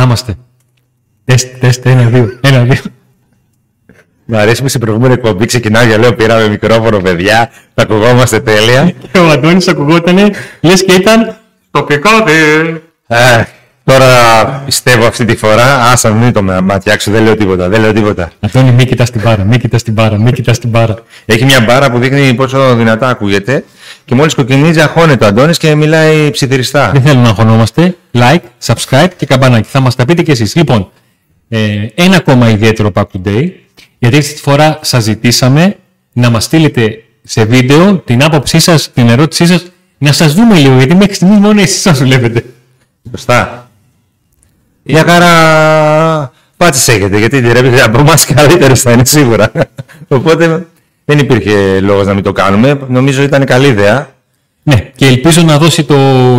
Να είμαστε. Τεστ, τεστ, ένα, δύο, ένα, δύο. Μ' αρέσει που στην προηγούμενη εκπομπή ξεκινάω για λέω πήραμε μικρόφωνο παιδιά, θα ακουγόμαστε τέλεια. Και ο Αντώνης ακουγότανε, λες και ήταν τοπικά δε. Ε, τώρα πιστεύω αυτή τη φορά, άσα μην το ματιάξω, δεν λέω τίποτα, δεν λέω τίποτα. Αντώνη, μη κοιτάς την μπάρα, μη κοιτάς την μπάρα, μη κοιτάς την μπάρα. Έχει μια μπάρα που δείχνει πόσο δυνατά ακούγεται και μόλις κοκκινίζει αγχώνεται ο Αντώνης και μιλάει ψιθυριστά. Δεν θέλουμε να αγχωνόμαστε. Like, subscribe και καμπανάκι. Θα μας τα πείτε κι εσείς. Λοιπόν, ε, ένα ακόμα ιδιαίτερο Pack Today, γιατί αυτή τη φορά σας ζητήσαμε να μας στείλετε σε βίντεο την άποψή σας, την ερώτησή σας, να σας δούμε λίγο, γιατί μέχρι στιγμής μόνο εσείς σας βλέπετε. Σωστά. Μια χαρά πάτσες έχετε, γιατί τη από εμάς καλύτερος θα είναι σίγουρα. Οπότε δεν υπήρχε λόγος να μην το κάνουμε. Νομίζω ήταν καλή ιδέα. Ναι, και ελπίζω να δώσει το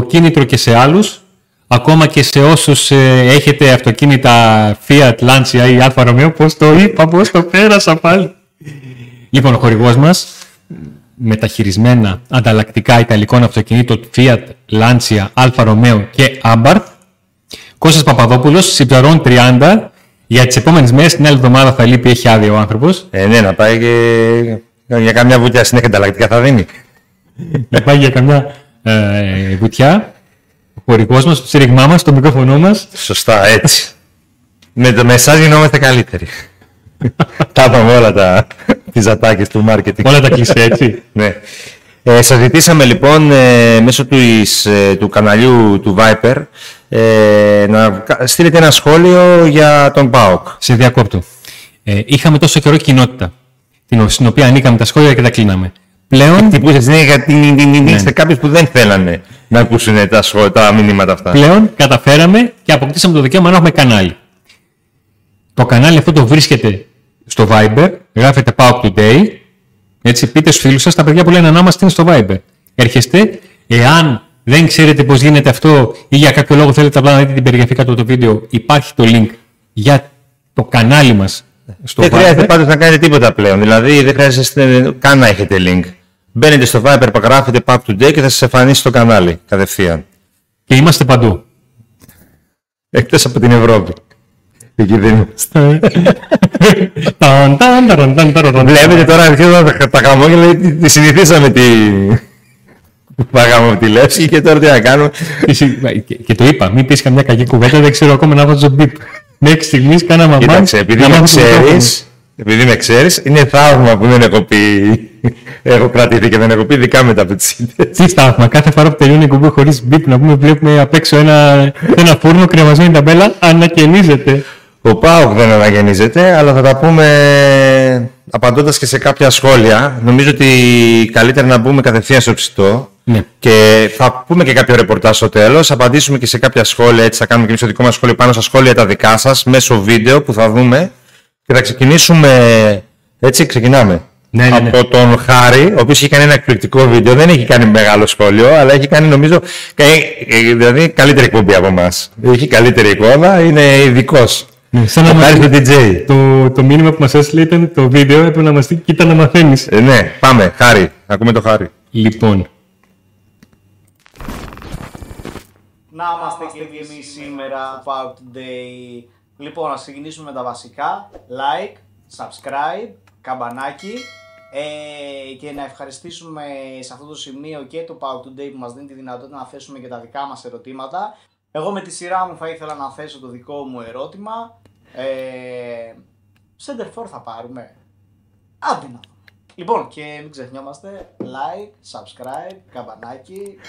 κίνητρο και σε άλλους, ακόμα και σε όσους ε, έχετε αυτοκίνητα Fiat, Lancia ή Alfa Romeo, πώς το είπα, πώς το πέρασα πάλι. Λοιπόν, ο χορηγός μας, μεταχειρισμένα ανταλλακτικά ιταλικών αυτοκινήτων Fiat, Lancia, Alfa Romeo και Abarth, Κώστας Παπαδόπουλος, Σιπταρών 30, για τις επόμενες μέρες, την άλλη εβδομάδα θα λείπει, έχει άδεια ο άνθρωπος. Ε, ναι, να πάει και για καμιά βουτιά συνέχεια ανταλλακτικά θα δίνει. να πάει για καμιά ε, βουτιά. Ο χορηγός μας, το σύριγμά μας, το μικρόφωνο μας. Σωστά, έτσι. με το μεσάζ γινόμαστε καλύτεροι. τα είπαμε όλα τα τις ατάκες του marketing. Όλα τα κλεισέ, έτσι. ναι. Ε, σας ζητήσαμε λοιπόν ε, μέσω του, ε, του καναλιού του Viper ε, να στείλετε ένα σχόλιο για τον ΠΑΟΚ. Σε διακόπτω. Ε, είχαμε τόσο καιρό κοινότητα, την, στην οποία ανήκαμε τα σχόλια και τα κλείναμε. Πλέον... Χτυπούσες ναι, γιατί ναι. σε κάποιους που δεν θέλανε να ακούσουν τα, σχόλια, τα μηνύματα αυτά. Πλέον καταφέραμε και αποκτήσαμε το δικαίωμα να έχουμε κανάλι. Το κανάλι αυτό το βρίσκεται στο Viber, γράφετε PAOK Today, έτσι πείτε στους φίλους σας, τα παιδιά που λένε να είμαστε είναι στο Viber. Έρχεστε, εάν δεν ξέρετε πώς γίνεται αυτό ή για κάποιο λόγο θέλετε απλά να δείτε την περιγραφή κάτω το βίντεο, υπάρχει το link για το κανάλι μας στο Δεν χρειάζεται πάντως να κάνετε τίποτα πλέον, δηλαδή δεν χρειάζεται καν να έχετε link. Μπαίνετε στο Viber, γράφετε Pack Today και θα σας εμφανίσει το κανάλι κατευθείαν. Και είμαστε παντού. Εκτός από την Ευρώπη. Εκεί δεν είμαστε. Βλέπετε τώρα αρχίζουν τα χαμόγελα, τη συνηθίσαμε τη... Πάγαμε τη λέξη και τώρα τι να κάνουμε. Και το είπα, μην πεις καμιά κακή κουβέντα, δεν ξέρω ακόμα να βάζω μπιπ. Μέχρι στιγμής κάναμε μαμά. Κοίταξε, επειδή με ξέρεις, επειδή με ξέρεις, είναι θαύμα που δεν έχω πει, έχω κρατηθεί και δεν έχω πει δικά μετά από τις ιδέες. Τι θαύμα, κάθε φορά που τελειώνει η κουμπί χωρίς μπιπ να πούμε βλέπουμε απ' έξω ένα, ένα φούρνο κρεμασμένη ταμπέλα, ανακαινίζεται. Ο ΠΑΟΚ δεν αναγεννίζεται, αλλά θα τα πούμε απαντώντας και σε κάποια σχόλια. Νομίζω ότι καλύτερα να μπούμε κατευθείαν στο ψητό. Ναι. Και θα πούμε και κάποιο ρεπορτάζ στο τέλος, απαντήσουμε και σε κάποια σχόλια, έτσι θα κάνουμε και εμείς το δικό μας σχόλιο πάνω στα σχόλια τα δικά σας, μέσω βίντεο που θα δούμε. Και θα ξεκινήσουμε, έτσι ξεκινάμε. Ναι, ναι, ναι. Από τον Χάρη, ο οποίος έχει κάνει ένα εκπληκτικό βίντεο, δεν έχει κάνει μεγάλο σχόλιο, αλλά έχει κάνει νομίζω, δηλαδή καλύτερη εκπομπή από εμάς. Έχει καλύτερη εικόνα, είναι ειδικός. Ναι, σαν να μας... DJ. Το, το μήνυμα που μας έστειλε ήταν το βίντεο, έπρεπε να μας πει κοίτα να μαθαίνεις. Ε, ναι, πάμε, Χάρη, ακούμε το Χάρη. Λοιπόν. Να είμαστε και εμείς σήμερα, Power Today. Λοιπόν, ας ξεκινήσουμε με τα βασικά. Like, subscribe, καμπανάκι. Ε, και να ευχαριστήσουμε σε αυτό το σημείο και το Power Today που μας δίνει τη δυνατότητα να θέσουμε και τα δικά μας ερωτήματα. Εγώ με τη σειρά μου θα ήθελα να θέσω το δικό μου ερώτημα. Ε, Center for θα πάρουμε. Άντε να Λοιπόν, και μην ξεχνιόμαστε, like, subscribe, καμπανάκι.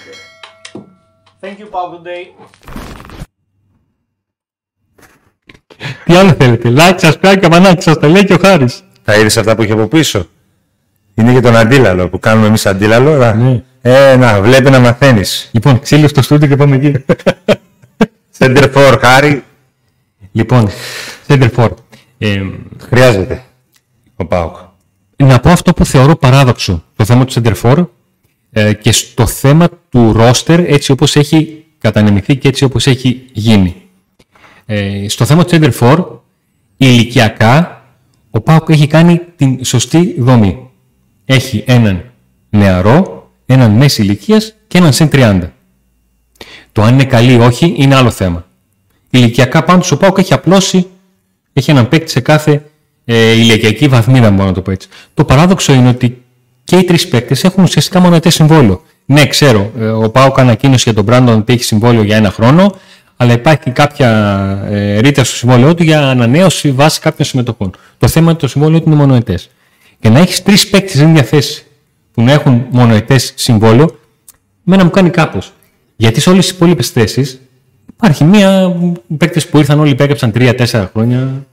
Thank you, Paul. Good day. Τι άλλο θέλετε, like, subscribe, καμπανάκι, σας τα λέει και ο Χάρης. Τα είδες αυτά που είχε από πίσω; Είναι για τον αντίλαλο που κάνουμε εμείς αντίλαλο. Ναι. Ε, να, βλέπεις να μαθαίνεις. Λοιπόν, ξύλιο στο στούντιο και πάμε εκεί. Center for, Χάρη. Λοιπόν, Center for. Ε, Χρειάζεται ο Πάοκ. Να πω αυτό που θεωρώ παράδοξο, το θέμα του Center for ε, και στο θέμα του roster έτσι όπως έχει κατανεμηθεί και έτσι όπως έχει γίνει. Ε, στο θέμα του Center for, ηλικιακά, ο Πάοκ έχει κάνει την σωστή δομή. Έχει έναν νεαρό, έναν μέσης ηλικίας και έναν συν 30. Το αν είναι καλή ή όχι είναι άλλο θέμα. ηλικιακά πάνω του ο Πάουκ έχει απλώσει, έχει έναν παίκτη σε κάθε ε, ηλικιακή βαθμίδα, μπορώ να το πω έτσι. Το παράδοξο είναι ότι και οι τρεις παίκτες έχουν ουσιαστικά μονοετέ συμβόλαιο. Ναι, ξέρω, ε, ο Πάουκ ανακοίνωσε για τον Μπράντον ότι έχει συμβόλαιο για ένα χρόνο, αλλά υπάρχει κάποια ε, ρήτρα στο συμβόλαιό του για ανανέωση βάσει κάποιων συμμετοχών. Το θέμα είναι ότι το συμβόλαιο του είναι μονοετέ. Και να έχεις τρεις παίκτες στην ίδια θέση που να έχουν μονοετέ συμβόλαιο, μένα μου κάνει κάπως. Γιατί σε όλες τις υπόλοιπες θέσεις υπάρχει μία παίκτες που ήρθαν όλοι υπέγραψαν 3-4 χρόνια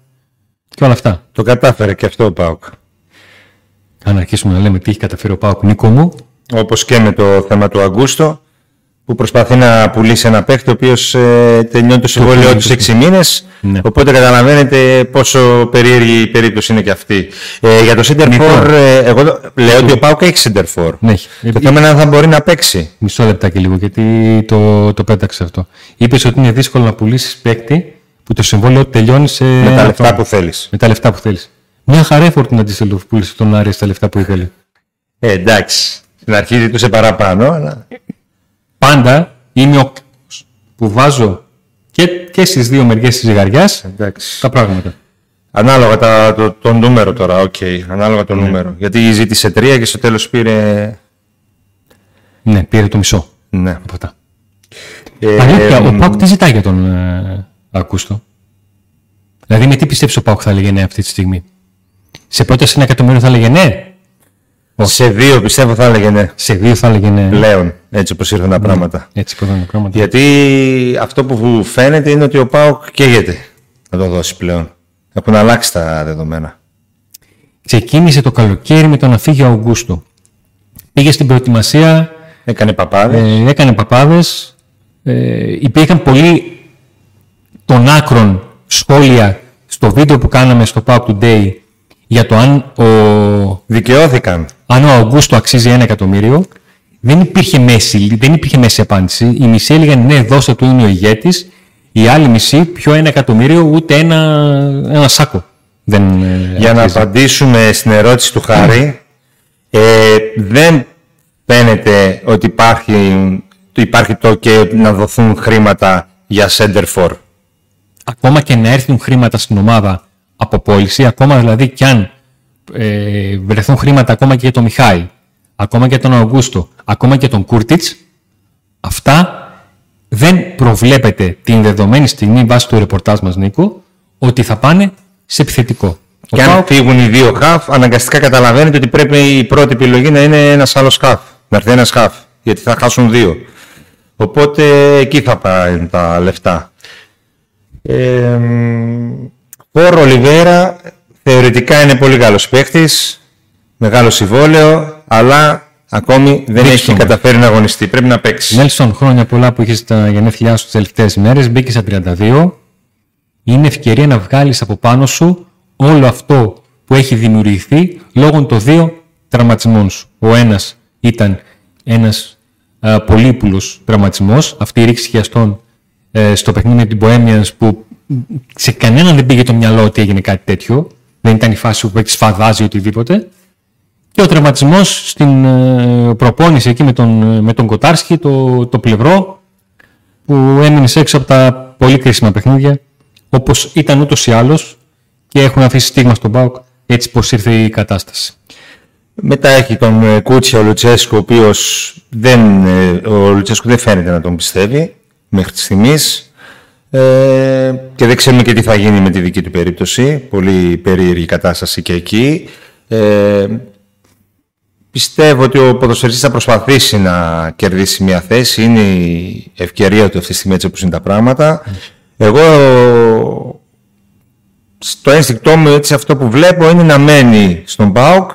και όλα αυτά. Το κατάφερε και αυτό ο Πάουκ. Αν αρχίσουμε να λέμε τι έχει καταφέρει ο Πάουκ, Νίκο μου, Όπως και με το θέμα του Αγκούστο, που προσπαθεί να πουλήσει ένα παίχτη ο οποίος ε, τελειώνει το συμβόλαιό του σε 6 μήνες. Ναι. Οπότε καταλαβαίνετε πόσο περίεργη η περίπτωση είναι και αυτή. Ε, για το Center for, ε, εγώ λέω ότι ο Πάουκ έχει Center for. Ναι, έχει. Το θέμα είναι αν θα μπορεί να παίξει. Μισό λεπτάκι λίγο, γιατί το, το πέταξε αυτό. Είπες ότι είναι δύσκολο να πουλήσεις παίκτη που το συμβόλαιο του τελειώνει σε. Με τα λεφτά αυτό. που θέλεις. Με τα λεφτά που θέλεις. Μια χαρά η Φορτούνα τη πούλησε τον Άρη στα λεφτά που ήθελε. Ε, εντάξει. Στην αρχή ζητούσε παραπάνω, αλλά. Πάντα είμαι ο που βάζω και, και στις δύο μεριές της ζυγαριάς Εντάξει. τα πράγματα. Ανάλογα τα, το, το νούμερο τώρα, οκ. Ανάλογα το νούμερο. Γιατί ζήτησε τρία και στο τέλος πήρε. Ναι, πήρε το μισό Ναι. από αυτά. Ε, Αλήθεια, ο μ, Πάουκ τι ζητάει για τον ε, Ακούστο. Δηλαδή, με τι πιστεύεις ο Πάουκ θα έλεγε ναι αυτή τη στιγμή; Σε πρόταση ένα εκατομμύριο θα έλεγε ναι; Σε δύο πιστεύω θα έλεγε ναι. Σε δύο θα έλεγε ναι. Πλέον, έτσι όπως ήρθαν τα πράγματα. Έτσι που ήταν τα πράγματα. Γιατί αυτό που φαίνεται είναι ότι ο ΠΑΟΚ καίγεται να το δώσει πλέον. Έχουν αλλάξει τα δεδομένα. Ξεκίνησε το καλοκαίρι με το να φύγει ο Αυγούστο. Πήγε στην προετοιμασία, Έκανε παπάδες. ε, έκανε παπάδες. Ε, υπήρχαν πολλοί των άκρων σχόλια στο βίντεο που κάναμε στο Pauk Today για το αν ο, Δικαιώθηκαν. αν ο Αυγούστο αξίζει ένα εκατομμύριο. Δεν υπήρχε μέση, δεν υπήρχε μέση απάντηση. Οι μισοί έλεγαν ναι, δώσε του είναι ο ηγέτης. Οι άλλοι μισοί, πιο ένα εκατομμύριο, ούτε ένα, ένα σάκο. Δεν, ε, Για να αξίζει. απαντήσουμε στην ερώτηση του Χάρη, ε, δεν φαίνεται ότι υπάρχει, υπάρχει το και να δοθούν χρήματα για center for. ακόμα και να έρθουν χρήματα στην ομάδα από πώληση, ακόμα δηλαδή κι αν ε, βρεθούν χρήματα ακόμα και για τον Μιχάη, ακόμα και τον Αυγούστο, ακόμα και τον Κούρτιτς, αυτά δεν προβλέπεται την δεδομένη στιγμή βάσει του ρεπορτάζ μας Νίκο, ότι θα πάνε σε επιθετικό. Ο Και αν ΠΑΟΚ- φύγουν οι δύο χαφ, αναγκαστικά καταλαβαίνετε ότι πρέπει η πρώτη επιλογή να είναι ένας άλλος χαφ. Να έρθει ένας χαφ. Γιατί θα χάσουν δύο. Οπότε εκεί θα πάνε τα λεφτά. Ε, Φόρο Ολιβέρα θεωρητικά είναι πολύ καλός παίχτης, μεγάλο συμβόλαιο, αλλά ακόμη δεν Δείξτε έχει μας. καταφέρει να αγωνιστεί. Πρέπει να παίξει. Νέλσον, χρόνια πολλά που είχε τα γενέθλιά σου τις τελευταίες μέρες, μπήκες στα 32. Είναι ευκαιρία να βγάλεις από πάνω σου όλο αυτό που έχει δημιουργηθεί λόγω των δύο τραυματισμών σου. Ο ένας ήταν ένας πολύπουλος τραυματισμός, αυτή η ρήξη χιαστών ε, στο παιχνίδι με την Bohemians που σε κανέναν δεν πήγε το μυαλό ότι έγινε κάτι τέτοιο. Δεν ήταν η φάση που έχει σφαδάζει οτιδήποτε. Και ο τραυματισμός στην ε, προπόνηση εκεί με τον, με τον Κοτάρσκι, το, το πλευρό, που έμεινε έξω από τα πολύ κρίσιμα παιχνίδια, όπως ήταν ούτως ή άλλως και έχουν αφήσει στίγμα στον ΠΑΟΚ έτσι πως ήρθε η κατάσταση. Μετά έχει τον ε, Κούτσια ο Λουτσέσκο, ο οποίος δεν, ε, ο Λουτσέσκο δεν φαίνεται να τον πιστεύει μέχρι της στιγμής. Ε, και δεν ξέρουμε και τι θα γίνει με τη δική του περίπτωση. Πολύ περίεργη κατάσταση και εκεί. Ε, πιστεύω ότι ο ποδοσφαιριστής θα προσπαθήσει να κερδίσει μια θέση. Είναι η ευκαιρία του αυτή τη στιγμή έτσι όπως είναι τα πράγματα. Εγώ στο ένστικτό μου έτσι αυτό που βλέπω είναι να μένει στον ΠΑΟΚ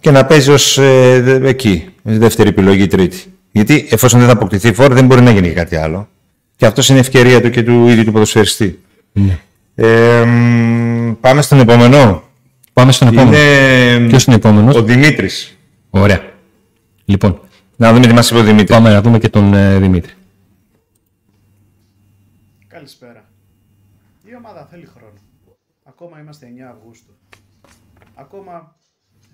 και να παίζει ως ε, δε- εκεί, δεύτερη επιλογή, τρίτη. Γιατί εφόσον δεν θα αποκτηθεί φόρ δεν μπορεί να γίνει και κάτι άλλο. Και αυτός είναι ευκαιρία του και του ίδιου του ποδοσφαιριστή. Ε, μ, πάμε στον επόμενο. Πάμε στον επόμενο. Είναι Ποιος είναι ο επόμενος; ο Δημήτρης. Ωραία. Λοιπόν, Να δούμε τι μας είπε ο Δημήτρης. πάμε να δούμε και τον ε, Δημήτρη. Καλησπέρα. Η ομάδα θέλει χρόνο. Ακόμα είμαστε 9 Αυγούστου. Ακόμα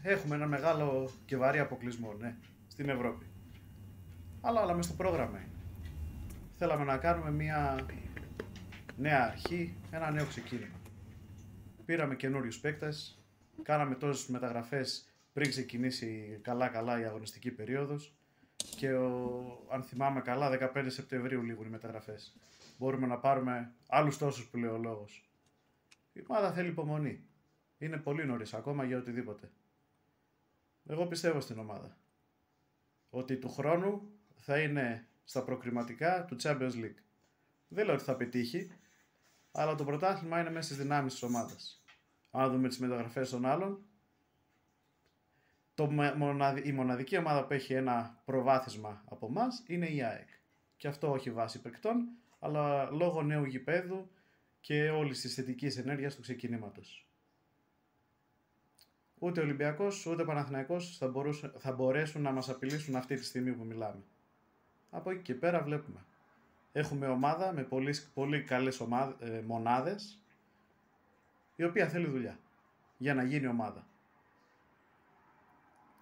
έχουμε ένα μεγάλο και βαρύ αποκλεισμό, ναι, στην Ευρώπη. Αλλά όλα μες στο πρόγραμμα είναι. Θέλαμε να κάνουμε μια νέα αρχή, ένα νέο ξεκίνημα. Πήραμε καινούριους παίκτες, κάναμε τόσες μεταγραφές πριν ξεκινήσει καλά-καλά η αγωνιστική περίοδος και ο, αν θυμάμαι καλά 15 Σεπτεμβρίου λήγουν οι μεταγραφές. Μπορούμε να πάρουμε άλλους τόσους που λέει ο λόγος. Η ομάδα θέλει υπομονή. Είναι πολύ νωρίς ακόμα για οτιδήποτε. Εγώ πιστεύω στην ομάδα. Ότι του χρόνου θα είναι στα προκριματικά του Champions League. Δεν λέω ότι θα πετύχει, αλλά το πρωτάθλημα είναι μέσα στις δυνάμεις της ομάδας. Αν δούμε τις μεταγραφές των άλλων, το, η μοναδική ομάδα που έχει ένα προβάθισμα από εμάς είναι η ΑΕΚ. Και αυτό όχι βάση παικτών, αλλά λόγω νέου γηπέδου και όλης της θετικής ενέργειας του ξεκινήματος. Ούτε Ολυμπιακός ούτε Παναθηναϊκός θα, θα μπορέσουν να μας απειλήσουν αυτή τη στιγμή που μιλάμε. Από εκεί και πέρα βλέπουμε. Έχουμε ομάδα με πολύ, πολύ καλές ε, μονάδες η οποία θέλει δουλειά για να γίνει ομάδα.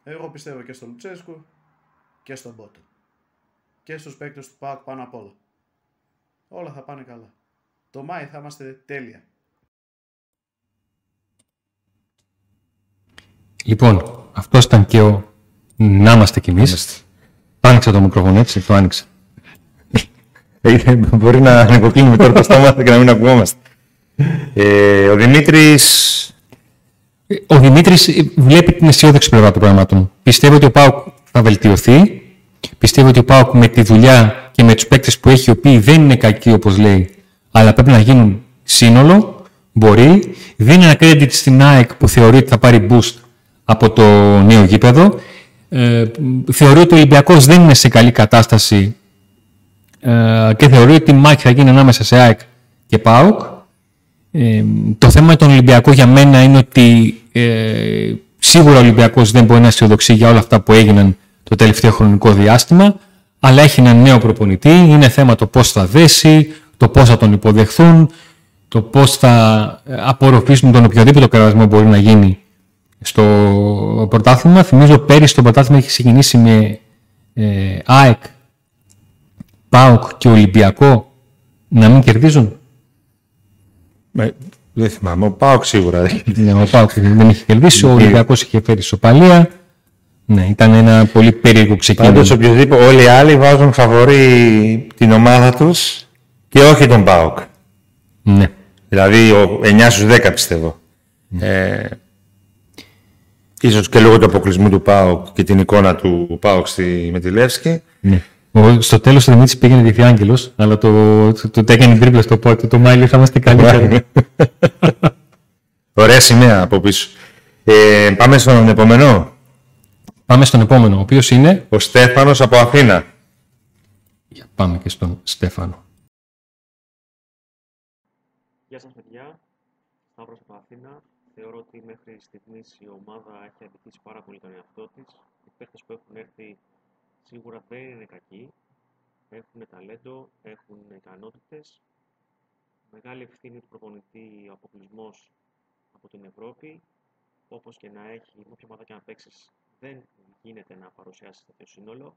Εγώ πιστεύω και στον Λουτσέσκου και στον Μπότο. Και στους παίκτες του ΠΑΟΚ πάνω απ' όλα. Όλα θα πάνε καλά. Το Μάη θα είμαστε τέλεια. Λοιπόν, αυτός ήταν και ο να είμαστε κι εμείς. Άνοιξα το μικρόφωνο έτσι, το άνοιξα. Ε, μπορεί να ανοικοκλίνουμε τώρα το στόμα και να μην ακουγόμαστε. Ε, ο Δημήτρης ο Δημήτρης βλέπει την αισιόδοξη πλευρά των πραγμάτων. Πιστεύω ότι ο Πάουκ θα βελτιωθεί. Πιστεύω ότι ο Πάουκ με τη δουλειά και με τους παίκτες που έχει, οι οποίοι δεν είναι κακοί όπως λέει, αλλά πρέπει να γίνουν σύνολο, μπορεί. Δίνει ένα credit στην ΑΕΚ που θεωρεί ότι θα πάρει boost από το νέο γήπεδο. Ε, θεωρεί ότι ο Ολυμπιακός δεν είναι σε καλή κατάσταση ε, και θεωρεί ότι η μάχη θα γίνει ανάμεσα σε ΑΕΚ και ΠΑΟΚ. Ε, το θέμα με τον Ολυμπιακό για μένα είναι ότι ε, σίγουρα ο Ολυμπιακός δεν μπορεί να αισιοδοξεί για όλα αυτά που έγιναν το τελευταίο χρονικό διάστημα, αλλά έχει έναν νέο προπονητή, είναι θέμα το πώς θα δέσει, το πώς θα τον υποδεχθούν, το πώς θα ε, απορροφήσουν τον οποιοδήποτε κραδασμό μπορεί να γίνει στο πρωτάθλημα. Θυμίζω πέρυσι το πρωτάθλημα έχει ξεκινήσει με ε, ΑΕΚ, ΠΑΟΚ και Ολυμπιακό να μην κερδίζουν. Δεν θυμάμαι. Ο Πάοκ σίγουρα. Ναι, ο Πάοκ δεν είχε κερδίσει. Ο Ολυμπιακός είχε φέρει σοπαλία. Ναι, ήταν ένα πολύ περίεργο ξεκίνημα. Πάντως, οποιοδήποτε όλοι οι άλλοι βάζουν φαβορή την ομάδα τους και όχι τον Πάοκ. Ναι. Δηλαδή, ο 9 στους 10 πιστεύω. Ναι. Ε, ίσως και λόγω του αποκλεισμού του ΠΑΟΚ και την εικόνα του ΠΑΟΚ στη Μετιλεύσκη. Ναι. Στο τέλος ο Δημήτρη πήγαινε διθιάγγελο, αλλά το, το, το, το έκανε τρίπλα στο πόδι Το Μάιλι θα είμαστε καλύτεροι. Ωραία σημαία από πίσω. Ε, πάμε στον επόμενο. Πάμε στον επόμενο, ο οποίος είναι; Ο Στέφανος από Αθήνα. Για πάμε και στον Στέφανο. Γεια σας, παιδιά. Σταύρος από Αθήνα. Θεωρώ ότι μέχρι στιγμής η ομάδα έχει αδικήσει πάρα πολύ τον εαυτό της. Οι παίχτε που έχουν έρθει σίγουρα δεν είναι κακοί. Έχουν ταλέντο, έχουν ικανότητες. Μεγάλη ευθύνη του προπονητή ο αποκλεισμός από την Ευρώπη. Όπως και να έχει, με όποια ομάδα και να παίξεις, δεν γίνεται να παρουσιάσεις τέτοιο σύνολο.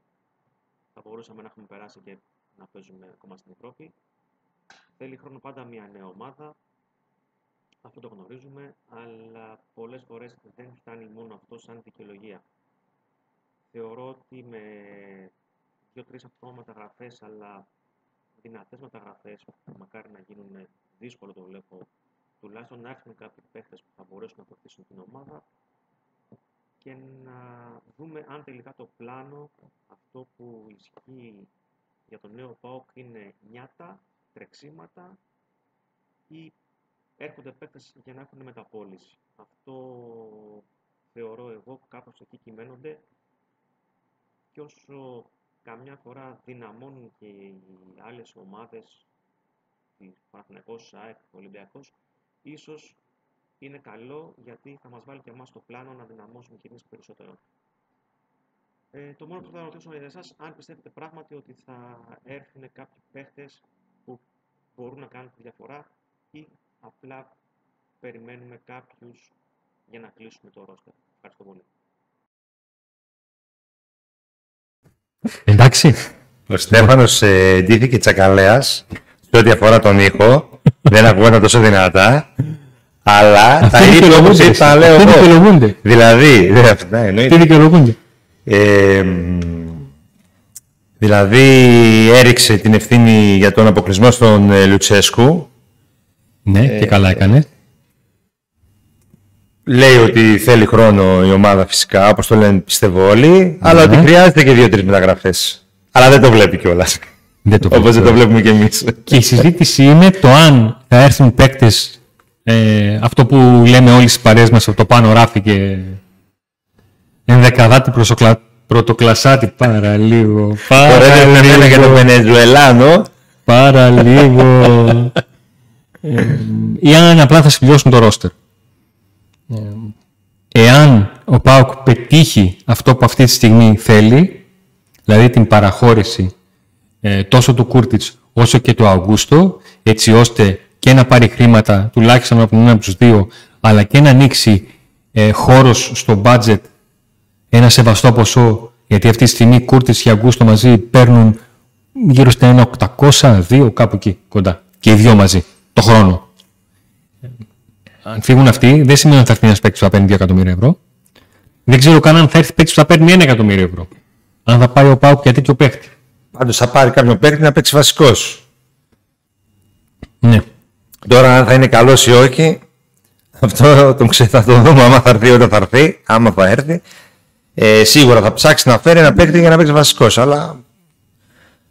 Θα μπορούσαμε να έχουμε περάσει και να παίζουμε ακόμα στην Ευρώπη. Θέλει χρόνο πάντα μια νέα ομάδα. Αυτό το γνωρίζουμε, αλλά πολλές φορές δεν φτάνει μόνο αυτό σαν δικαιολογία θεωρώ ότι με δύο-τρεις ακόμα μεταγραφές, αλλά δυνατές μεταγραφές, μακάρι να γίνουν δύσκολο το βλέπω, τουλάχιστον να έρθουν κάποιοι παίχτε που θα μπορέσουν να βοηθήσουν την ομάδα και να δούμε αν τελικά το πλάνο, αυτό που ισχύει για τον νέο ΠΑΟΚ είναι νιάτα, τρεξίματα ή έρχονται παίκτες για να έχουν μεταπόληση. Αυτό θεωρώ εγώ κάπως εκεί κυμαίνονται και όσο καμιά φορά δυναμώνουν και οι άλλες ομάδες, Παναθηναϊκός, ΑΕΚ, Ολυμπιακός, ίσως είναι καλό γιατί θα μας βάλει και εμάς στο πλάνο να δυναμώσουμε και εμείς περισσότερο. Ε, το μόνο που θα ρωτήσω είναι εσάς, αν πιστεύετε πράγματι ότι θα έρθουν κάποιοι παίχτες που μπορούν να κάνουν τη διαφορά ή απλά περιμένουμε κάποιους για να κλείσουμε το ρόστερ. Ευχαριστώ πολύ. Εντάξει. Ο Στέφανος ε, ντύθηκε τσακαλέας σε ό,τι αφορά τον ήχο. δεν ακούγονταν τόσο δυνατά. Αλλά τα Αυτοί είπα όπως δικαιολογούνται. είπα, τα λέω Αυτοί εγώ. δικαιολογούνται. Δηλαδή, ναι, ναι, εννοείται. Τι δικαιολογούνται. Ε, μ, δηλαδή έριξε την ευθύνη για τον αποκλεισμό στον ε, Λουτσέσκου. Ναι, και καλά έκανε. Λέει ότι θέλει χρόνο η ομάδα φυσικά, όπως το λένε πιστεύω όλοι, αλλά ότι χρειάζεται και δύο-τρεις μεταγραφές. Αλλά δεν το βλέπει κιόλας. Δεν το Όπως δεν το βλέπω. βλέπουμε κι εμείς. Και η συζήτηση είναι το αν θα έρθουν παίκτες. Ε, αυτό που λέμε όλοι στις παρέες μας από το πάνω ράφι και ενδεκαδάτη προσοκλα... πρωτοκλασάτη παραλίγο. Ωραία, με μένα για τον Βενεζουελάνο. Παραλίγο. ε, ή αν απλά θα συμπληρώσουν το ρόστερ. Ε, εάν ο ΠΑΟΚ πετύχει αυτό που αυτή τη στιγμή θέλει, δηλαδή την παραχώρηση ε, τόσο του Κούρτιτς όσο και του Αυγούστο, έτσι ώστε και να πάρει χρήματα τουλάχιστον από τον ένα από τους δύο, αλλά και να ανοίξει ε, χώρος στο budget ένα σεβαστό ποσό, γιατί αυτή τη στιγμή Κούρτιτς και Αυγούστο μαζί παίρνουν γύρω στα ένα 800, 2 κάπου εκεί κοντά. Και οι δύο μαζί, το χρόνο. Αν φύγουν αυτοί, δεν σημαίνει ότι θα έρθει ένας παίκτης που θα παίρνει 2 εκατομμύρια ευρώ. Δεν ξέρω καν αν θα έρθει παίκτης που θα παίρνει 1 εκατομμύριο ευρώ. Αν θα πάει ο Πάουκ για τέτοιο παίκτη. Πάντως θα πάρει κάποιον παίκτη να παίξει βασικός. Ναι. Τώρα αν θα είναι καλός ή όχι, αυτό τον ξέρω, θα το δούμε άμα θα έρθει όταν θα έρθει, άμα θα έρθει. Ε, σίγουρα θα ψάξει να φέρει ένα παίκτη για να παίξει βασικός, αλλά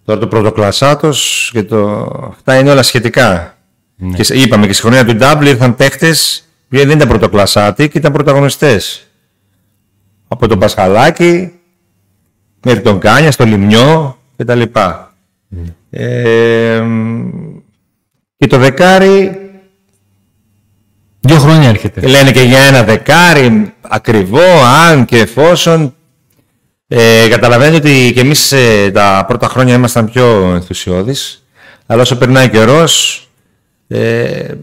τώρα το πρωτοκλασσάτος και το... αυτά είναι όλα σχετικά. Και σε- είπαμε και στη χρονιά του Double ήρθαν παίκτες που δεν ήταν πρωτοκλασσάτοι και ήταν πρωταγωνιστές. Από τον Πασχαλάκη μέχρι τον Κάνια, στο Λιμνιό κτλ. Ε, και το δεκάρι Δύο χρόνια έρχεται. λένε και για ένα δεκάρι ακριβό, αν και εφόσον. Ε, καταλαβαίνετε ότι και εμείς ε, τα πρώτα χρόνια ήμασταν πιο ενθουσιώδεις. Αλλά όσο περνάει καιρός, ε,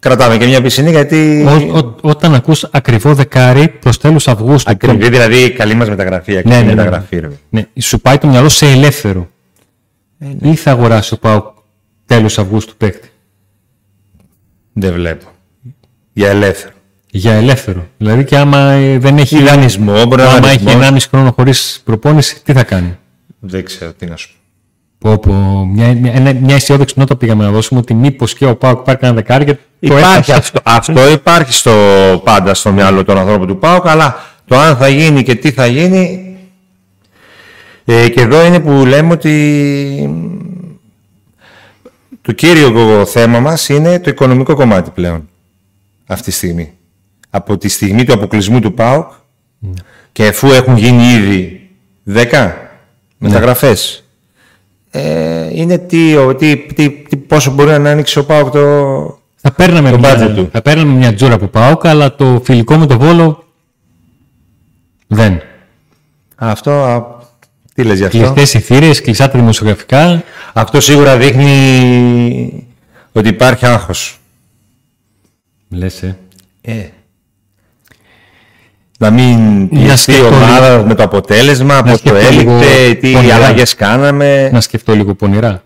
κρατάμε και μια πισινή γιατί Ό, ό, όταν ακούς ακριβό δεκάρι προς τέλος Αυγούστου. ακριβή δηλαδή καλή μας μεταγραφή, ακριβή Ναι, ναι, ναι. μεταγραφή. ρε. Ναι, σου πάει το μυαλό σε ελεύθερο. Ή θα αγοράσει ο Πάουκ τέλος Αυγούστου παίκτη; Δεν βλέπω. Για ελεύθερο. Για ελεύθερο. Δηλαδή και άμα ε, δεν έχει, Δανεισμό, μπορεί να άμα έχει δανεισμό. 1,5 χρόνο χωρίς προπόνηση, τι θα κάνει; Δεν ξέρω τι να σου πω. Πω, πω, μια, μια, ένα- μια αισιόδοξη νότα πήγαμε να δώσουμε ότι μήπως και ο Πάουκ πάρει κανένα δεκάρι και το Υπάρχει έχασε. αυτό, αυτό υπάρχει στο, πάντα στο μυαλό των ανθρώπων του ΠΑΟΚ, αλλά το αν θα γίνει και τι θα γίνει. Ε, και εδώ είναι που λέμε ότι το κύριο θέμα μας είναι το οικονομικό κομμάτι πλέον αυτή τη στιγμή. Από τη στιγμή του αποκλεισμού του ΠΑΟΚ και αφού έχουν γίνει ήδη 10 μεταγραφές ε, είναι τι, ο- τι, τι, τι, πόσο μπορεί να ανοίξει ο ΠΑΟΚ το, Θα παίρναμε, Το μια, budget του. θα παίρναμε μια τζούρα από Πάουκ, αλλά το φιλικό με το Βόλο δεν. Αυτό, α, τι λες γι' αυτό; Κλειστές οι θύρε, κλειστά τα δημοσιογραφικά. Αυτό σίγουρα δείχνει ότι υπάρχει άγχος. Λες, ε. Ε. Να μην πιεστεί η σκεφτώ ομάδα με το αποτέλεσμα, πώς το σκεφτώ λίγο έλειπε, τι πονηρά. αλλαγές κάναμε. να σκεφτώ λίγο πονηρά.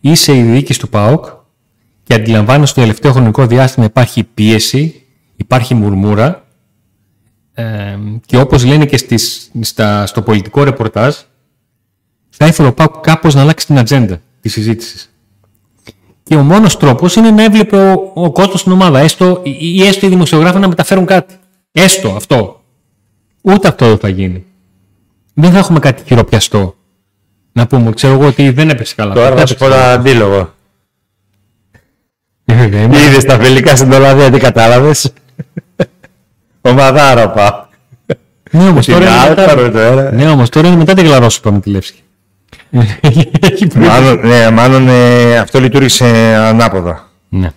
Είσαι η διοίκηση του ΠΑΟΚ και αντιλαμβάνεσαι ότι το τελευταίο χρονικό διάστημα υπάρχει πίεση, υπάρχει μουρμούρα ε, και όπως λένε και στις, στα, στο πολιτικό ρεπορτάζ θα ήθελε ο ΠΑΟΚ κάπως να αλλάξει την ατζέντα της συζήτησης. Και ο μόνος τρόπος είναι να έβλεπε ο, ο κόσμος στην ομάδα, έστω, ή, ή έστω οι δημοσιογράφοι να μεταφέρουν κάτι. Έστω αυτό. Ούτε αυτό δεν θα γίνει. Δεν θα έχουμε κάτι χειροπιαστό. Να πούμε, ξέρω εγώ ότι δεν έπαιξε καλά. Τώρα Δεν θα σου πω έπαιξε ένα αντίλογο. καλά. Ε, είμαι- Είδες τα φιλικά στην Ολλανδία, τι κατάλαβες; Ομαδάρα πάω. Ναι, όμως Την τώρα είναι άλλη, μετά- πάρω τώρα. Ναι, όμως τώρα είναι μετά τη γλαρόσουπα με τη Λεύσκη. Έχει προ- Μάλλον, ναι, μάλλον ε, αυτό λειτουργήσε ανάποδα. Ναι.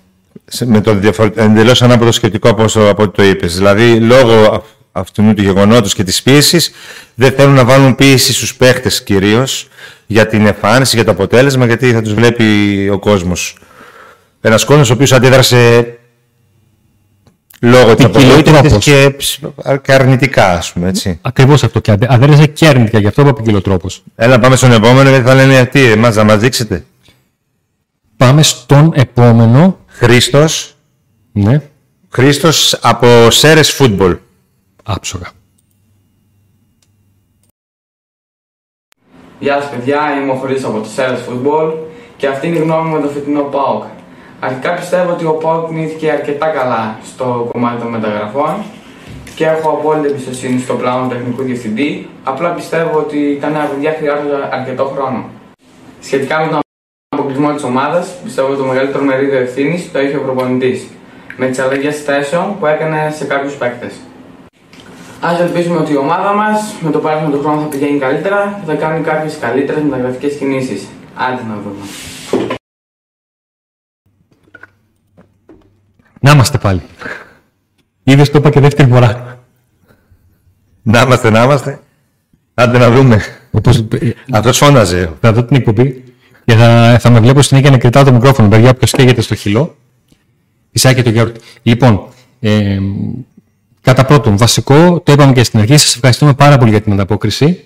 Σε- με το διαφορε... εντελώς ανάποδο σκεπτικό από, όσο- από ό,τι το είπες. Δηλαδή, λόγω αυ- αυτού του γεγονότος και της πίεσης, δεν θέλουν να βάλουν πίεση στους παίχτες κυρίως για την εμφάνιση, για το αποτέλεσμα, γιατί θα τους βλέπει ο κόσμος. Ένας κόσμος ο οποίος αντίδρασε λόγω της Ποικιλοτρόπος. απογοήτευσης και, ψ- και αρνητικά, ας πούμε, έτσι. Ακριβώς αυτό. Και αντε- αδέρεσε και αρνητικά, γι' αυτό είπα ποικιλοτρόπος. Έλα, πάμε στον επόμενο, γιατί θα λένε τι, εμάς να μας δείξετε. Πάμε στον επόμενο. Χρήστος. Ναι, Χρήστος από Σέρες Φούτμπολ. άψογα. Γεια σας παιδιά, είμαι ο Χρήστος από το Σέρας Football και αυτή είναι η γνώμη μου για το φετινό ΠΑΟΚ. Αρχικά πιστεύω ότι ο ΠΑΟΚ κινήθηκε αρκετά καλά στο κομμάτι των μεταγραφών και έχω απόλυτη εμπιστοσύνη στο πλάνο του τεχνικού διευθυντή. Απλά πιστεύω ότι τα νέα παιδιά χρειάζονται αρκετό χρόνο. Σχετικά με τον αποκλεισμό της ομάδας, πιστεύω ότι το μεγαλύτερο μερίδιο ευθύνης το έχει ο προπονητής. Με τις αλλαγές θέσεων που έκανε σε κάποιους παίκτες. Α ελπίσουμε ότι η ομάδα μας με το πέρασμα του χρόνου θα πηγαίνει καλύτερα και θα κάνει κάποιες καλύτερες μεταγραφικές κινήσεις. Άντε να δούμε. Να είμαστε πάλι. Είδες το είπα και δεύτερη φορά. Να είμαστε, να είμαστε. Άντε να δούμε. Όπως, Αυτός φώναζε. θα δω την εκπομπή και θα, θα με βλέπω συνέχεια να κριτάω το μικρόφωνο. Παιδιά, όποιος καίγεται στο χυλό, φυσάει και το γιαούρτι. Λοιπόν, ε, κατά πρώτον, βασικό, το είπαμε και στην αρχή, σας ευχαριστούμε πάρα πολύ για την ανταπόκριση.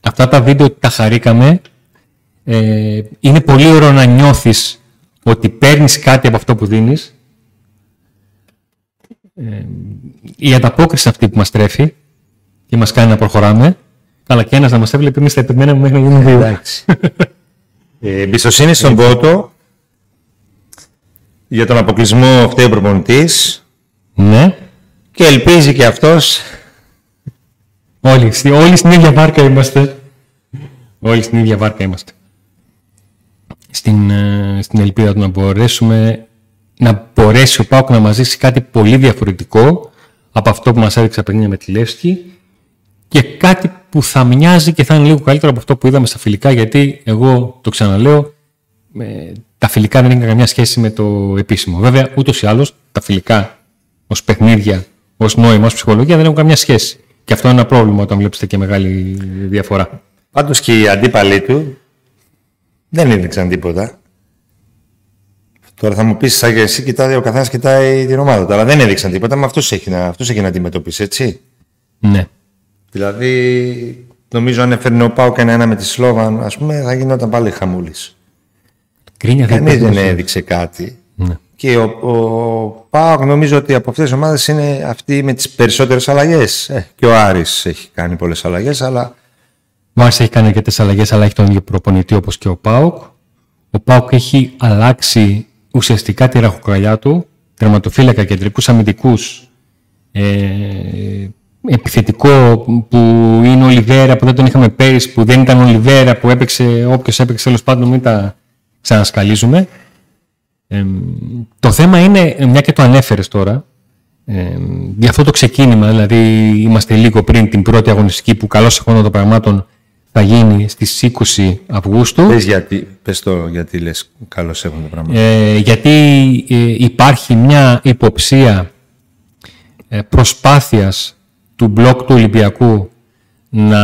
Αυτά τα βίντεο τα χαρήκαμε. Ε, είναι πολύ ωραίο να νιώθεις ότι παίρνεις κάτι από αυτό που δίνεις. Ε, η ανταπόκριση αυτή που μας τρέφει και μας κάνει να προχωράμε. Καλά και ένας να μας έβλεπε εμείς τα επιμέναμε μέχρι να γίνουμε δύο. Εντάξει. Ε, εμπιστοσύνη στον Πότο. Για τον αποκλεισμό φταίει ο προπονητής. Ναι. Και ελπίζει και αυτός Όλοι, στη- όλοι στην ίδια βάρκα είμαστε. Όλοι στην ίδια βάρκα είμαστε. Στην, ε, στην ελπίδα του να μπορέσουμε να μπορέσει ο Πάουκ να μας ζήσει κάτι πολύ διαφορετικό από αυτό που μας έδειξε παιχνίδια με τη Λεύσκη και κάτι που θα μοιάζει και θα είναι λίγο καλύτερο από αυτό που είδαμε στα φιλικά γιατί εγώ το ξαναλέω ε, τα φιλικά δεν είχαν καμιά σχέση με το επίσημο. Βέβαια ούτως ή άλλως τα φιλικά ως παιχνίδια, ως νόημα, ως ψυχολογία δεν έχουν καμιά σχέση. Και αυτό είναι ένα πρόβλημα όταν βλέπετε και μεγάλη διαφορά. Πάντως και οι αντίπαλοι του δεν έδειξαν τίποτα. Τώρα θα μου πεις, σαν και εσύ κοιτάει, ο καθένας κοιτάει την ομάδα του, αλλά δεν έδειξαν τίποτα, με αυτούς έχει να, αυτούς έχει να αντιμετωπίσει, έτσι. Ναι. Δηλαδή, νομίζω αν έφερνε ο Πάουκ ένα-ένα με τη Σλόβαν, ας πούμε, θα γινόταν πάλι χαμούλης. Κρίνια δεν Κανείς δεν υπάρχει. έδειξε κάτι. Ναι. Και ο, ο Πάοκ νομίζω ότι από αυτές τις ομάδες είναι αυτή με τις περισσότερες αλλαγές. Ε, και ο Άρης έχει κάνει πολλές αλλαγές, αλλά Ο Άρης έχει κάνει αρκετές αλλαγές, αλλά έχει τον ίδιο προπονητή όπως και ο ΠΑΟΚ. Ο ΠΑΟΚ έχει αλλάξει ουσιαστικά τη ραχοκαλιά του, τερματοφύλακα, κεντρικούς αμυντικούς, ε, επιθετικό που είναι ο Λιβέρα που δεν τον είχαμε πέρυσι, που δεν ήταν ο Λιβέρα που έπαιξε, όποιος έπαιξε τέλος πάντων μην τα ξανασκαλίζουμε. Ε, το θέμα είναι, μια και το ανέφερες τώρα, ε, για αυτό το ξεκίνημα, δηλαδή είμαστε λίγο πριν την πρώτη αγωνιστική που καλώς εχόνα των πραγμάτων θα γίνει στις 20 Αυγούστου. πες, γιατί, πες το γιατί λες καλώς έχουν το πράγμα. Ε, γιατί ε, υπάρχει μια υποψία ε, προσπάθειας του μπλοκ του Ολυμπιακού να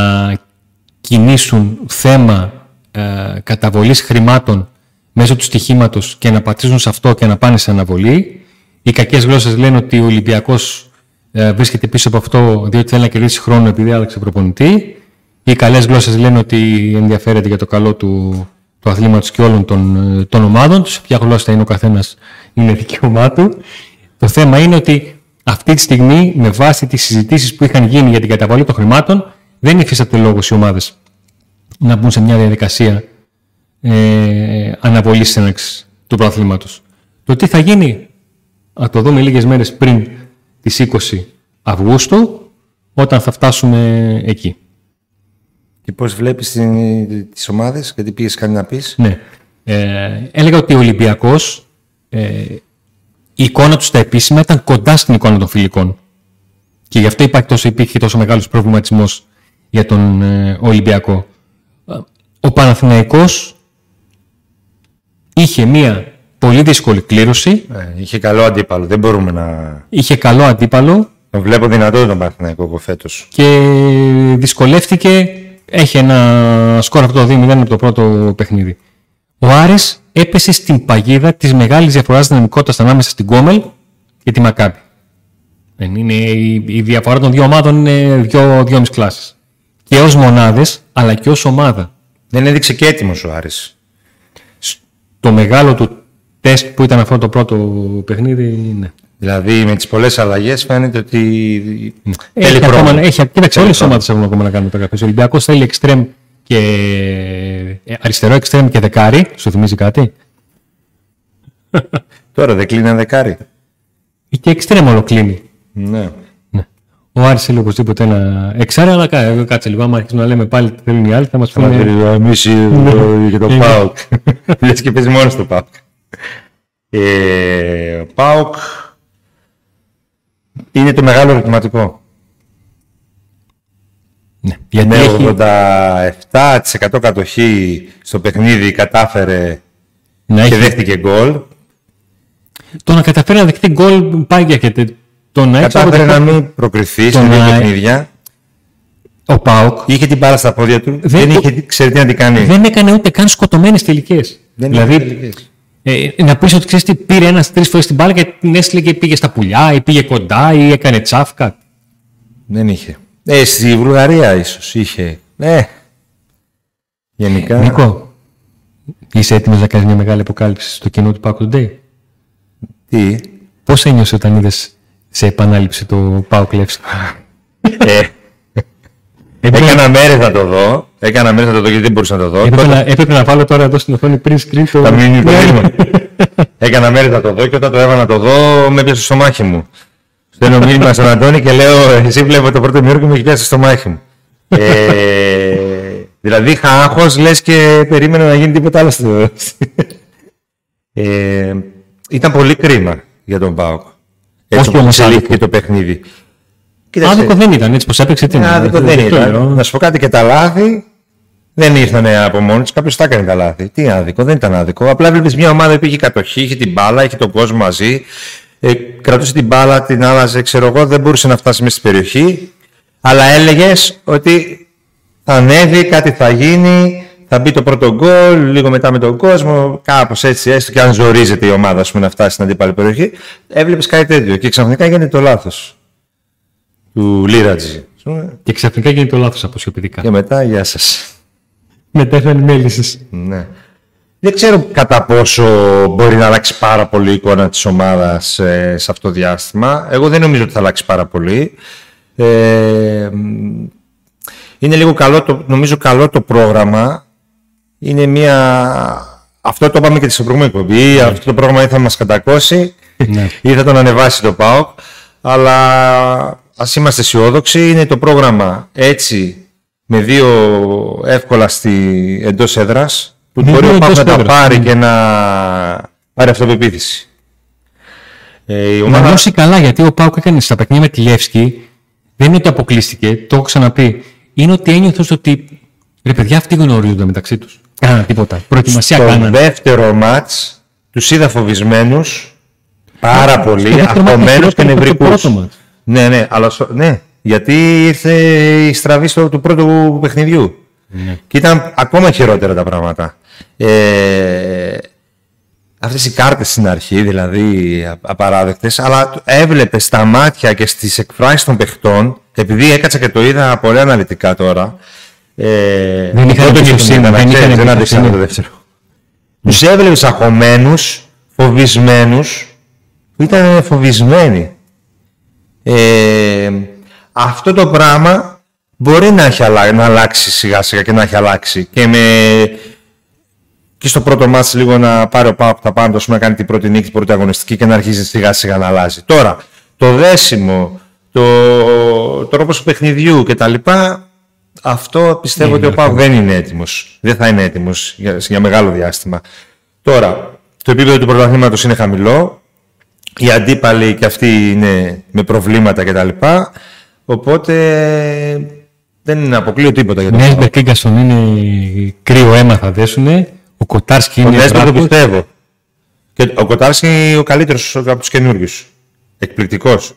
κινήσουν θέμα ε, καταβολής χρημάτων μέσω του στοιχήματος και να πατήσουν σε αυτό και να πάνε σε αναβολή. Οι κακές γλώσσες λένε ότι ο Ολυμπιακός ε, βρίσκεται πίσω από αυτό διότι θέλει να κερδίσει χρόνο επειδή άλλαξε προπονητή. Οι καλές γλώσσες λένε ότι ενδιαφέρεται για το καλό του, του αθλήματος και όλων των, ε, των ομάδων τους. Ποια γλώσσα είναι ο καθένας είναι δικαίωμά του. Το θέμα είναι ότι αυτή τη στιγμή με βάση τις συζητήσεις που είχαν γίνει για την καταβολή των χρημάτων δεν υφίσταται λόγος οι ομάδες να μπουν σε μια διαδικασία ε, αναβολής έναρξης του προαθλήματος. Το τι θα γίνει, θα το δούμε λίγες μέρες πριν τις 20 Αυγούστου, όταν θα φτάσουμε εκεί. Και πώς βλέπεις την, τις ομάδες, γιατί πήγες κάτι να πεις; Ναι. Ε, έλεγα ότι ο Ολυμπιακός, ε, η εικόνα τους στα επίσημα ήταν κοντά στην εικόνα των φιλικών. Και γι' αυτό υπάρχει τόσο, υπήρχε τόσο μεγάλος προβληματισμός για τον ε, Ολυμπιακό. Ε, Ο Παναθηναϊκός είχε μία πολύ δύσκολη κλήρωση, Ε, είχε καλό αντίπαλο, δεν μπορούμε να... είχε καλό αντίπαλο Τον βλέπω δυνατό τον Παναθηναϊκό εγώ φέτος. και δυσκολεύτηκε. Έχει ένα σκορ αυτό το 2-0 από το πρώτο παιχνίδι. Ο Άρης έπεσε στην παγίδα της μεγάλης διαφοράς δυναμικότητας ανάμεσα στην Κόμελ και τη Μακάμπη. Δεν είναι, η, η διαφορά των δύο ομάδων είναι δύο, δύο μισ κλάσεις. Και ως μονάδες, αλλά και ως ομάδα. Δεν έδειξε και έτοιμος ο Άρης. το μεγάλο του τεστ που ήταν αυτό το πρώτο παιχνίδι, ναι. Δηλαδή με τις πολλές αλλαγές φαίνεται ότι Έχει θέλει ακόμα, χρόνο. έχει, κοίταξε, όλες οι χρόνο. ομάδες έχουν ακόμα να κάνουν μεταγραφές. Ο Ολυμπιακός θέλει εξτρέμ και ε, αριστερό εξτρέμ και δεκάρι. Σου θυμίζει κάτι; Τώρα δεν κλείνει ένα δεκάρι. Και εξτρέμ όλο κλείνει. Ναι. Ο Άρης θέλει οπωσδήποτε ένα εξάρι, αλλά κα- κάτσε λίγο. Άμα αρχίσουμε να λέμε πάλι τι θέλουν οι άλλοι, θα μας Θα μας πούνε. περιγραμμίσει για το Ναι. ΠΑΟΚ. Λες και παίζει μόνος στο ΠΑΟΚ. Ε, ο ΠΑΟΚ είναι το μεγάλο ερωτηματικό. Ναι, γιατί Με έχει, 87% κατοχή στο παιχνίδι κατάφερε να και έχει, δέχτηκε γκολ. το να καταφέρει να δεχτεί γκολ πάει για και τε- το να έχει Κατάφερε να αποτελέσμα- μην προκριθεί το σε δύο να- παιχνίδια. Ο Πάοκ Είχε την μπάλα στα πόδια του. Δεν Δεν, το- είχε ξέρει τι να την κάνει. δεν έκανε ούτε καν σκοτωμένες τελικές. Δεν δηλαδή, είχε τελικές. ε, να πεις ότι ξέρεις τι, πήρε ένας τρεις φορές την μπάλα και την έστειλε και πήγε στα πουλιά ή πήγε κοντά ή έκανε τσάφκα. Δεν είχε. Ε, στη Βουλγαρία ίσως είχε. Ε, γενικά. Νίκο, είσαι έτοιμος να κάνεις μια μεγάλη αποκάλυψη στο κοινό του Πάοκ Today; Τι; Πώς ένιωσε όταν είδες σε επανάληψη το Πάοκ Λεύση. Ε, έκανα μέρες να το δω. Έκανα μέρες να το δω γιατί δεν μπορούσα να το δω. έπρεπε, Τότε να, έπρεπε να βάλω τώρα εδώ στην οθόνη πριν screen το. θα μείνει το Ναι. μήνυμα. Έκανα μέρες να το δω και όταν το έβαλα να το δω με πιάσε στο μάχη μου. Στέλνω μήνυμα στον Αντώνη και λέω εσύ βλέπω το πρώτο μήνυμα και με έχει πιάσει στο μάχη μου. Ε, δηλαδή είχα άγχος λες και περίμενα να γίνει τίποτα άλλο στο... ε, ήταν πολύ κρίμα για τον ΠΑΟΚ. Έτσι Όχι όπως όμως εξελίχθηκε άδικο. το παιχνίδι. Κοίταξε, Άδικο δεν ήταν έτσι πως έπαιξε τι ε, είναι. άδικο δεν Αυτό ήταν. λέω. Να σου πω κάτι και τα λάθη δεν ήρθαν από μόνοι τους. Κάποιος τα έκανε τα λάθη. Τι άδικο, δεν ήταν άδικο. Απλά βλέπεις μια ομάδα που είχε κατοχή, είχε την μπάλα, είχε τον κόσμο μαζί. Ε, κρατούσε την μπάλα, την άλλαζε, ξέρω εγώ, δεν μπορούσε να φτάσει μέσα στην περιοχή. Αλλά έλεγες ότι θα ανέβει, κάτι θα γίνει, θα μπει το πρώτο γκολ, λίγο μετά με τον κόσμο, κάπως έτσι, έστω και αν ζορίζεται η ομάδα ας πούμε, να φτάσει στην αντίπαλη περιοχή. Έβλεπες κάτι τέτοιο και ξαφνικά γίνεται το λάθος του Λίρατζη. ας πούμε. Και ξαφνικά γίνεται το λάθος αποσιοποιητικά. Και μετά, γεια σας. Μετά ήρθαν οι μέλισσε. Ναι. Δεν ξέρω κατά πόσο μπορεί να αλλάξει πάρα πολύ η εικόνα της ομάδας ε, σε αυτό το διάστημα. Εγώ δεν νομίζω ότι θα αλλάξει πάρα πολύ. Ε, μ, είναι λίγο καλό, το, νομίζω καλό το πρόγραμμα. Είναι μια... Αυτό το είπαμε και στην προηγούμενη εκπομπή. Αυτό το πρόγραμμα ή θα μας κατακώσει Ναι. ή θα τον ανεβάσει το ΠΑΟΚ. Αλλά ας είμαστε αισιόδοξοι. Είναι το πρόγραμμα έτσι με δύο εύκολα στη, εντός έδρας που Ναι, μπορεί ναι, ο ΠΑΟΚ εντός να τα έδρας, πάρει ναι. και να πάρει αυτοπεποίθηση. Ε, η Να ομάδα... νιώσει καλά γιατί ο Πάουκ έκανε στα παιχνίδια με τη Λεύσκη. Δεν είναι ότι αποκλείστηκε, το έχω ξαναπεί. Είναι ότι ένιωθες ότι ρε παιδιά αυτοί γνωρίζονται μεταξύ τους. Κάναν τίποτα. Προετοιμασία Στο κάναν. δεύτερο μάτς τους είδα φοβισμένους πάρα πολύ, δεύτερο μάτς αγχωμένους χειρότερο και από το νευρικούς. πρώτο μάτς. Ναι, ναι, αλλά στο- ναι, γιατί ήρθε η στραβή στο, του πρώτου παιχνιδιού. Ναι. Και ήταν ακόμα χειρότερα τα πράγματα. Ε, αυτές οι κάρτες στην αρχή, δηλαδή α- απαράδεκτες, αλλά έβλεπες στα μάτια και στις εκφράσεις των παιχτών, επειδή έκατσα και το είδα πολύ αναλυτικά τώρα, ε, Δεν το είχαν πρώτο εμπιστοσύνη, γύρο ήταν, δεν να είχαν ξέρεις, δεν εμπιστοσύνη. άντεξαν το δεύτερο. Τους έβλεπες αγχωμένους, φοβισμένους, που ήταν φοβισμένοι. Ε, αυτό το πράγμα μπορεί να, έχει αλλα... να αλλάξει σιγά σιγά και να έχει αλλάξει και με και στο πρώτο μάτς λίγο να πάρει ο Πάοκ τα πάντα, να κάνει την πρώτη νίκη, την πρώτη αγωνιστική και να αρχίζει σιγά σιγά να αλλάζει. Τώρα, το δέσιμο, το τρόπος του παιχνιδιού κτλ. Αυτό πιστεύω ότι ο Πάοκ δεν είναι έτοιμος. Δεν θα είναι έτοιμος για, για μεγάλο διάστημα. Τώρα, το επίπεδο του πρωταθλήματος είναι χαμηλό. Οι αντίπαλοι και αυτοί είναι με προβλήματα κτλ. Οπότε δεν αποκλείω τίποτα για τον Νέσμπερ Πάοκ. και Γκαστον είναι κρύο αίμα θα δέσουνε. Ο Κοτάρσκι Ο είναι Νέσμπερ το βράχος. πιστεύω. Και ο Κοτάρσκι ο καλύτερος από τους καινούριους. Εκπληκτικός.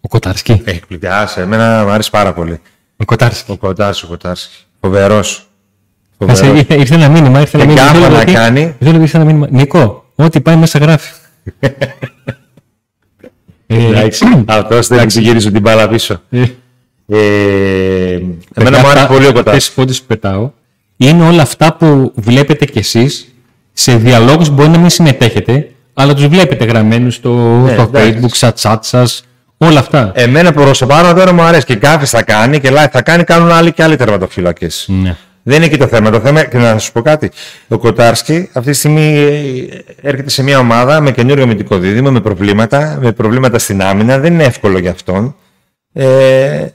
Ο Κοτάρσκι. Εκπληκτικός. Εμένα μου άρεσε πάρα πολύ. Ο Κοτάρσκι. Ο Κοτάρσκι, ο Κοτάρσκι. Φοβερός. Κάτσε, Φοβερός. ήρθε, ήρθε ένα μήνυμα. Ήρθε ένα Και μήνυμα. άμα Δεν λέω να γιατί- κάνει- Δεν λέω ήρθε ένα μήνυμα. Νικό, ό,τι πάει μέσα γράφει. Ε, Εντάξει, αυτός δεν εξηγήσει την μπάλα πίσω. ε, Ε, εμένα παιδιά, μου άρεσε αυτά- πολύ ο αυτές Κοτάρσκι. οι φώτες που πετάω είναι όλα αυτά που βλέπετε κι εσείς σε διαλόγους μπορεί να μην συμμετέχετε, αλλά τους βλέπετε γραμμένους στο, Ναι, στο εντάξει. facebook, στα chat σας, όλα αυτά. Εμένα προσωπικά τώρα μου αρέσει και κάθε θα κάνει και live θα κάνει, κάνουν άλλοι και άλλοι τερματοφύλακες. Ναι. Δεν είναι εκεί το θέμα. Το θέμα, και να σου πω κάτι. Ο Κοτάρσκι αυτή τη στιγμή ε, έρχεται σε μια ομάδα με καινούριο αμυντικό δίδυμο, με προβλήματα, με προβλήματα στην άμυνα. Δεν είναι εύκολο για αυτόν. Ε,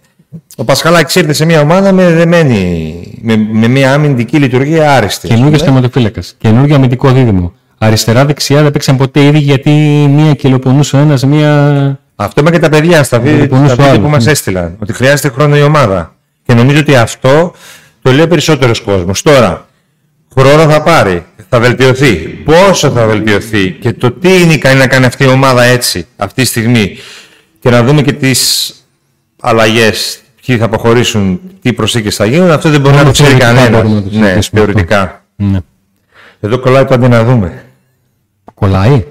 ο Πασχαλάκης ήρθε σε μια ομάδα με δεμένη, με, με μια αμυντική λειτουργία άριστη. ας Καινούριο πούμε. τερματοφύλακα. Καινούριο αμυντικό δίδυμο. Αριστερά-δεξιά δεν παίξαν ποτέ ήδη γιατί μία κυλοπονούσε ο ένας, μία. Αυτό είπαν και τα παιδιά στα βίντεο, Λοιπόν, στα στο βίντεο άλλος. που μας έστειλαν. Ότι χρειάζεται χρόνο η ομάδα. Και νομίζω ότι αυτό το λέει ο περισσότερος κόσμος. Τώρα, χρόνο θα πάρει, θα βελτιωθεί. Πόσο θα βελτιωθεί και το τι είναι ικανή να κάνει αυτή η ομάδα έτσι, αυτή τη στιγμή. Και να δούμε και τις αλλαγές, ποιοι θα αποχωρήσουν, τι προσήκες θα γίνουν, αυτό δεν μπορεί να το Μόνο ξέρει θεωρητικά κανένας. μπορούμε να το Ναι, συζητήσουμε αυτό. θεωρητικά. Ναι. Εδώ κολλάει πάντα να δούμε. Κολλάει.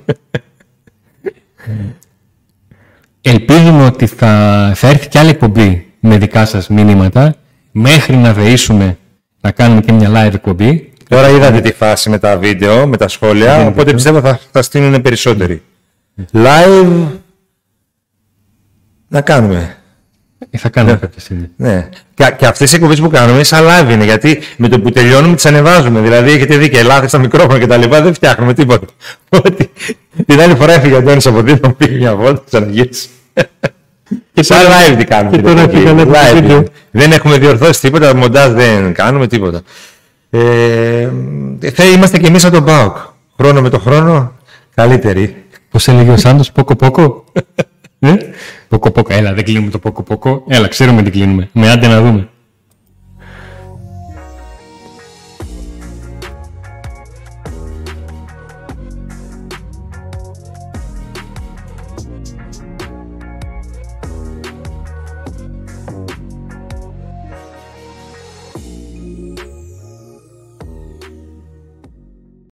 Ελπίζουμε ότι θα, θα έρθει κι άλλη εκπομπή με δικά σας μηνύματα μέχρι να δεήσουμε να κάνουμε και μια live εκπομπή. Τώρα είδατε τη φάση με τα βίντεο, με τα σχόλια, οπότε πιστεύω θα, θα στείλουν περισσότεροι. Live να κάνουμε. Ε, θα κάνουμε κάποια στιγμή. Ναι. Και, και αυτές οι εκπομπές που κάνουμε σαν live είναι, γιατί με το που τελειώνουμε τις ανεβάζουμε. Δηλαδή έχετε δει και λάθη στα μικρόφωνα και τα λοιπά, δεν φτιάχνουμε τίποτα. Ότι την άλλη φορά έφυγε ο Αντώνης από δίπλα, πήγε μια βόλτα, ξαναγύρισε. Και σαν live τι κάνουμε. και την τώρα εκπομπή. πήγανε από το Live βίντεο. είναι. Δεν έχουμε διορθώσει τίποτα, μοντάζ δεν κάνουμε τίποτα. Ε, θα είμαστε και εμείς από τον ΠΑΟΚ. Χρόνο με το χρόνο, καλύτεροι. Πώς έλεγε ο Σάντος, πόκο πόκο. Ε; Πόκο πόκο, έλα δεν κλείνουμε το πόκο πόκο. Έλα, ξέρουμε τι κλείνουμε. Με άντε να δούμε.